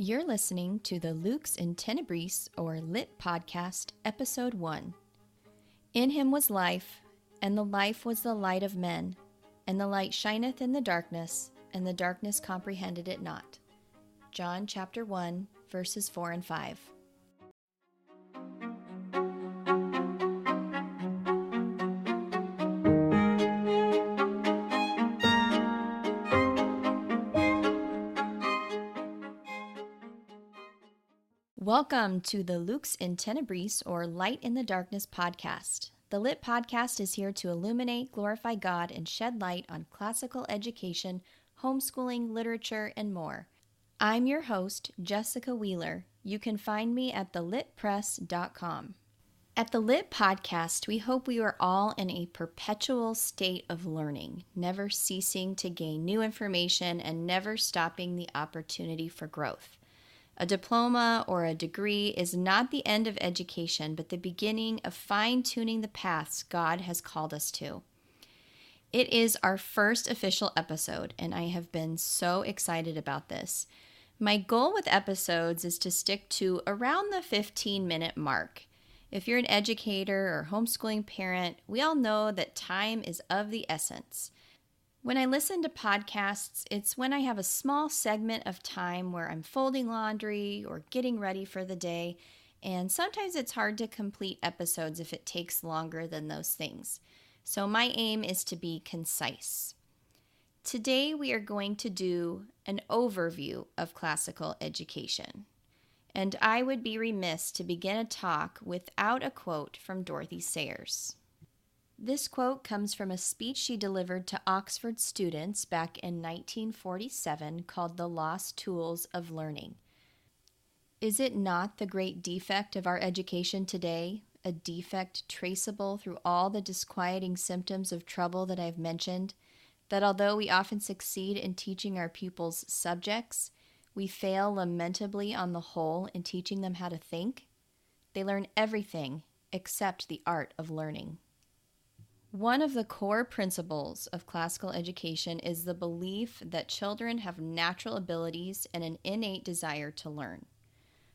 You're listening to the Lux in Tenebris or Lit podcast, episode 1. In him was life, and the life was the light of men, and the light shineth in the darkness, and the darkness comprehended it not. John chapter 1, verses 4 and 5. Welcome to the Lux in Tenebris or Light in the Darkness podcast. The Lit podcast is here to illuminate, glorify God, and shed light on classical education, homeschooling, literature, and more. I'm your host, Jessica Wheeler. You can find me at thelitpress.com. At the Lit Podcast, we hope we are all in a perpetual state of learning, never ceasing to gain new information and never stopping the opportunity for growth. A diploma or a degree is not the end of education, but the beginning of fine tuning the paths God has called us to. It is our first official episode, and I have been so excited about this. My goal with episodes is to stick to around the 15 minute mark. If you're an educator or homeschooling parent, we all know that time is of the essence. When I listen to podcasts, it's when I have a small segment of time where I'm folding laundry or getting ready for the day, and sometimes it's hard to complete episodes if it takes longer than those things. So my aim is to be concise. Today we are going to do an overview of classical education. And I would be remiss to begin a talk without a quote from Dorothy Sayers. This quote comes from a speech she delivered to Oxford students back in 1947 called The Lost Tools of Learning. Is it not the great defect of our education today, a defect traceable through all the disquieting symptoms of trouble that I've mentioned, that although we often succeed in teaching our pupils subjects, we fail lamentably on the whole in teaching them how to think? They learn everything except the art of learning. One of the core principles of classical education is the belief that children have natural abilities and an innate desire to learn.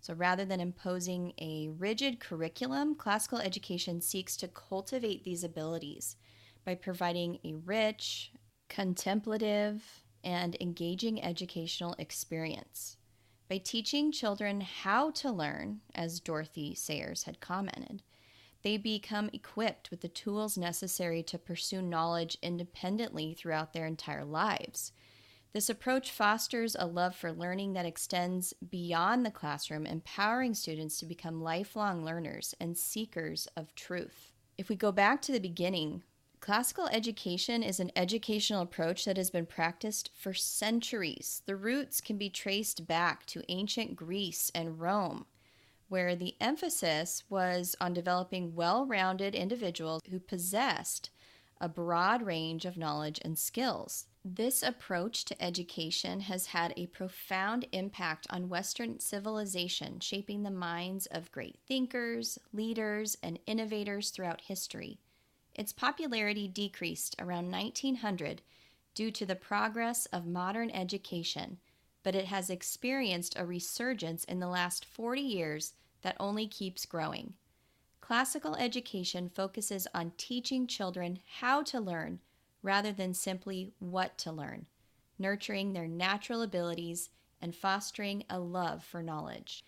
So rather than imposing a rigid curriculum, classical education seeks to cultivate these abilities by providing a rich, contemplative, and engaging educational experience. By teaching children how to learn, as Dorothy Sayers had commented, they become equipped with the tools necessary to pursue knowledge independently throughout their entire lives. This approach fosters a love for learning that extends beyond the classroom, empowering students to become lifelong learners and seekers of truth. If we go back to the beginning, classical education is an educational approach that has been practiced for centuries. The roots can be traced back to ancient Greece and Rome where the emphasis was on developing well rounded individuals who possessed a broad range of knowledge and skills. This approach to education has had a profound impact on Western civilization, shaping the minds of great thinkers, leaders, and innovators throughout history. Its popularity decreased around 1900 due to the progress of modern education but it has experienced a resurgence in the last 40 years that only keeps growing. Classical education focuses on teaching children how to learn rather than simply what to learn, nurturing their natural abilities and fostering a love for knowledge.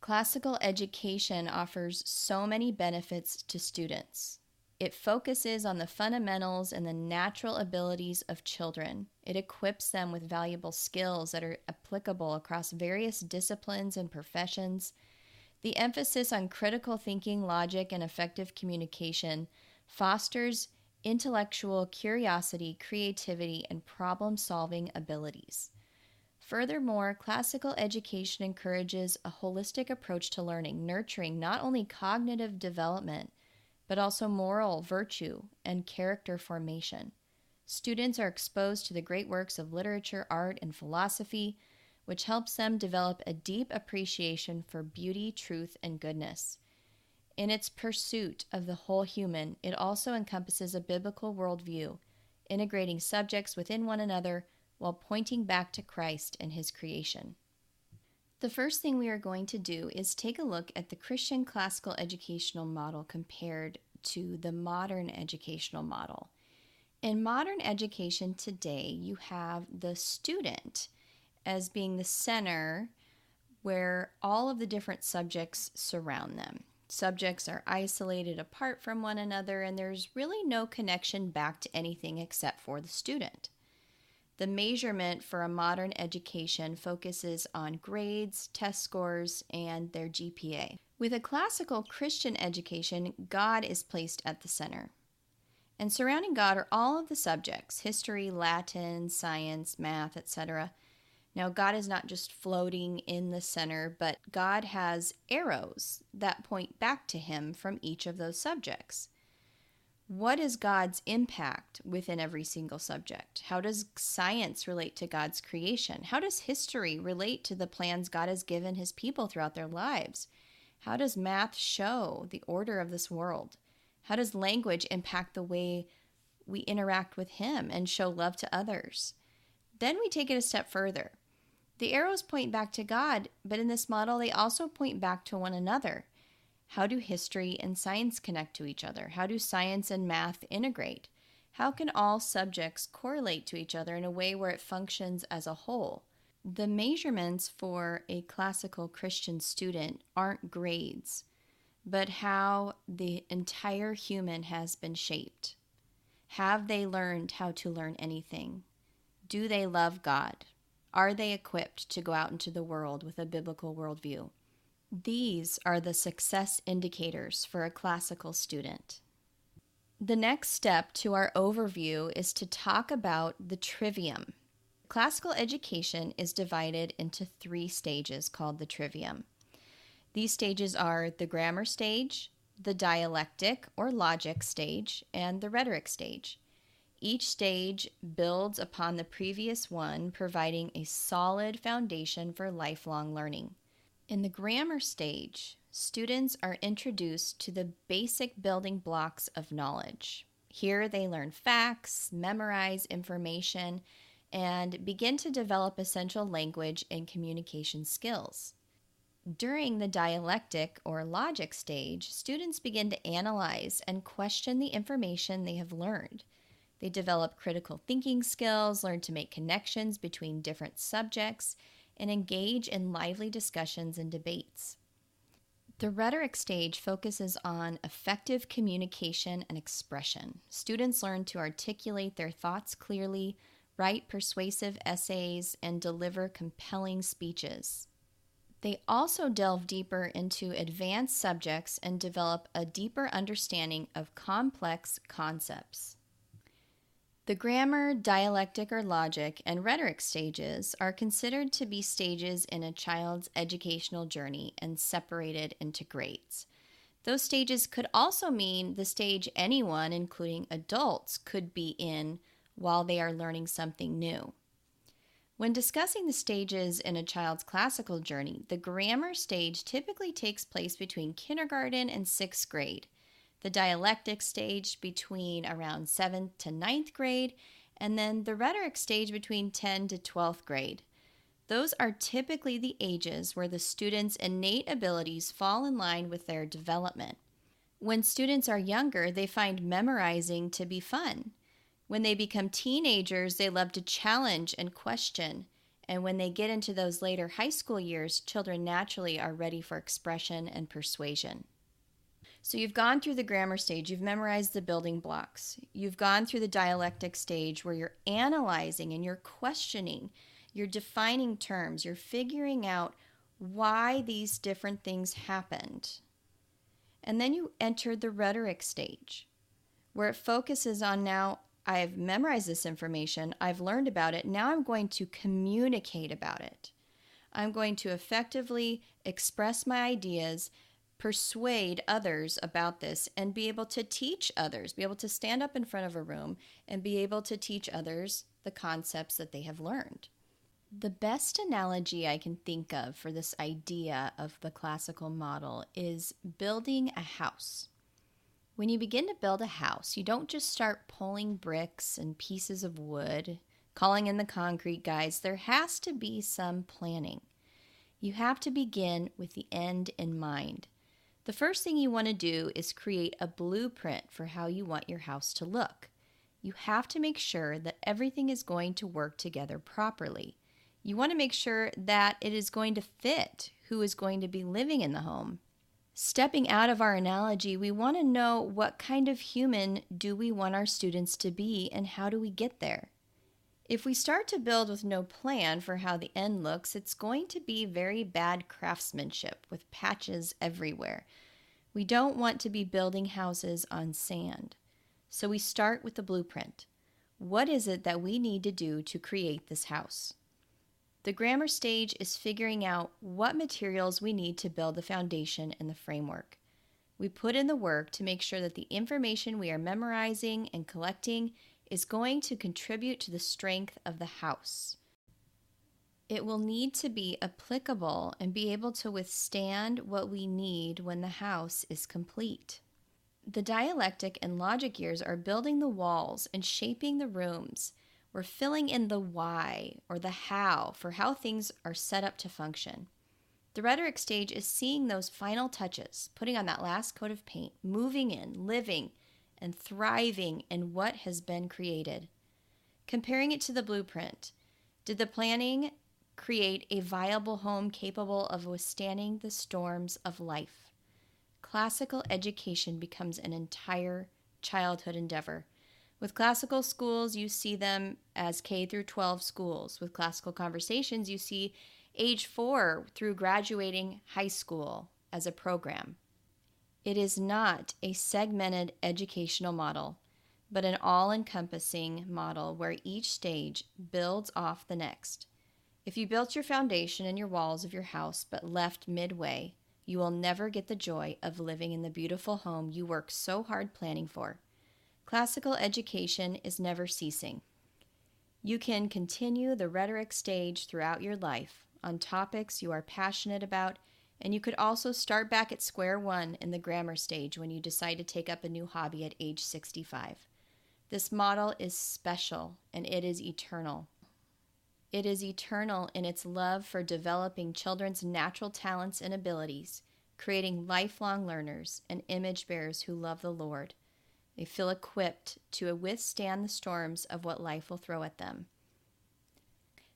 Classical education offers so many benefits to students. It focuses on the fundamentals and the natural abilities of children. It equips them with valuable skills that are applicable across various disciplines and professions. The emphasis on critical thinking, logic, and effective communication fosters intellectual curiosity, creativity, and problem solving abilities. Furthermore, classical education encourages a holistic approach to learning, nurturing not only cognitive development but also moral virtue and character formation. Students are exposed to the great works of literature, art, and philosophy, which helps them develop a deep appreciation for beauty, truth, and goodness. In its pursuit of the whole human, it also encompasses a biblical worldview, integrating subjects within one another while pointing back to Christ and his creation. The first thing we are going to do is take a look at the Christian classical educational model compared to the modern educational model. In modern education today, you have the student as being the center where all of the different subjects surround them. Subjects are isolated apart from one another, and there's really no connection back to anything except for the student. The measurement for a modern education focuses on grades, test scores, and their GPA. With a classical Christian education, God is placed at the center. And surrounding God are all of the subjects history, Latin, science, math, etc. Now, God is not just floating in the center, but God has arrows that point back to Him from each of those subjects. What is God's impact within every single subject? How does science relate to God's creation? How does history relate to the plans God has given His people throughout their lives? How does math show the order of this world? How does language impact the way we interact with Him and show love to others? Then we take it a step further. The arrows point back to God, but in this model, they also point back to one another. How do history and science connect to each other? How do science and math integrate? How can all subjects correlate to each other in a way where it functions as a whole? The measurements for a classical Christian student aren't grades, but how the entire human has been shaped. Have they learned how to learn anything? Do they love God? Are they equipped to go out into the world with a biblical worldview? These are the success indicators for a classical student. The next step to our overview is to talk about the trivium. Classical education is divided into three stages called the trivium. These stages are the grammar stage, the dialectic or logic stage, and the rhetoric stage. Each stage builds upon the previous one, providing a solid foundation for lifelong learning. In the grammar stage, students are introduced to the basic building blocks of knowledge. Here they learn facts, memorize information, and begin to develop essential language and communication skills. During the dialectic or logic stage, students begin to analyze and question the information they have learned. They develop critical thinking skills, learn to make connections between different subjects, and engage in lively discussions and debates. The rhetoric stage focuses on effective communication and expression. Students learn to articulate their thoughts clearly, write persuasive essays, and deliver compelling speeches. They also delve deeper into advanced subjects and develop a deeper understanding of complex concepts. The grammar, dialectic or logic, and rhetoric stages are considered to be stages in a child's educational journey and separated into grades. Those stages could also mean the stage anyone, including adults, could be in while they are learning something new. When discussing the stages in a child's classical journey, the grammar stage typically takes place between kindergarten and sixth grade the dialectic stage between around 7th to ninth grade, and then the rhetoric stage between 10 to 12th grade. Those are typically the ages where the student's innate abilities fall in line with their development. When students are younger, they find memorizing to be fun. When they become teenagers, they love to challenge and question. And when they get into those later high school years, children naturally are ready for expression and persuasion. So you've gone through the grammar stage, you've memorized the building blocks, you've gone through the dialectic stage where you're analyzing and you're questioning, you're defining terms, you're figuring out why these different things happened. And then you enter the rhetoric stage where it focuses on now I've memorized this information, I've learned about it, now I'm going to communicate about it. I'm going to effectively express my ideas persuade others about this and be able to teach others, be able to stand up in front of a room and be able to teach others the concepts that they have learned. The best analogy I can think of for this idea of the classical model is building a house. When you begin to build a house, you don't just start pulling bricks and pieces of wood, calling in the concrete guys. There has to be some planning. You have to begin with the end in mind. The first thing you want to do is create a blueprint for how you want your house to look. You have to make sure that everything is going to work together properly. You want to make sure that it is going to fit who is going to be living in the home. Stepping out of our analogy, we want to know what kind of human do we want our students to be and how do we get there? If we start to build with no plan for how the end looks, it's going to be very bad craftsmanship with patches everywhere. We don't want to be building houses on sand. So we start with the blueprint. What is it that we need to do to create this house? The grammar stage is figuring out what materials we need to build the foundation and the framework. We put in the work to make sure that the information we are memorizing and collecting is going to contribute to the strength of the house. It will need to be applicable and be able to withstand what we need when the house is complete. The dialectic and logic years are building the walls and shaping the rooms. We're filling in the why or the how for how things are set up to function. The rhetoric stage is seeing those final touches, putting on that last coat of paint, moving in, living, and thriving in what has been created. Comparing it to the blueprint, did the planning create a viable home capable of withstanding the storms of life? Classical education becomes an entire childhood endeavor. With classical schools, you see them as K through 12 schools. With classical conversations, you see age 4 through graduating high school as a program. It is not a segmented educational model, but an all encompassing model where each stage builds off the next. If you built your foundation and your walls of your house but left midway, you will never get the joy of living in the beautiful home you worked so hard planning for. Classical education is never ceasing. You can continue the rhetoric stage throughout your life on topics you are passionate about and you could also start back at square one in the grammar stage when you decide to take up a new hobby at age 65. This model is special and it is eternal. It is eternal in its love for developing children's natural talents and abilities, creating lifelong learners and image bearers who love the Lord. They feel equipped to withstand the storms of what life will throw at them.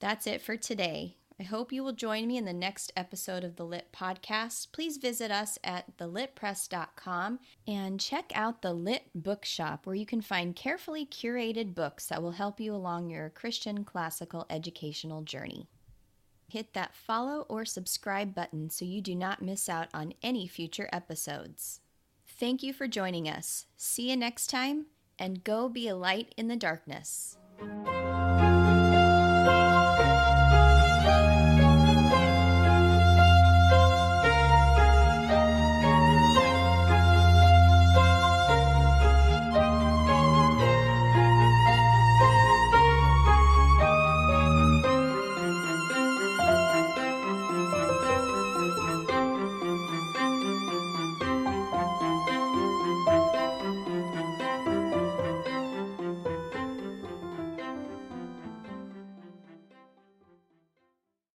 That's it for today. I hope you will join me in the next episode of the Lit Podcast. Please visit us at thelitpress.com and check out the Lit Bookshop, where you can find carefully curated books that will help you along your Christian classical educational journey. Hit that follow or subscribe button so you do not miss out on any future episodes. Thank you for joining us. See you next time, and go be a light in the darkness.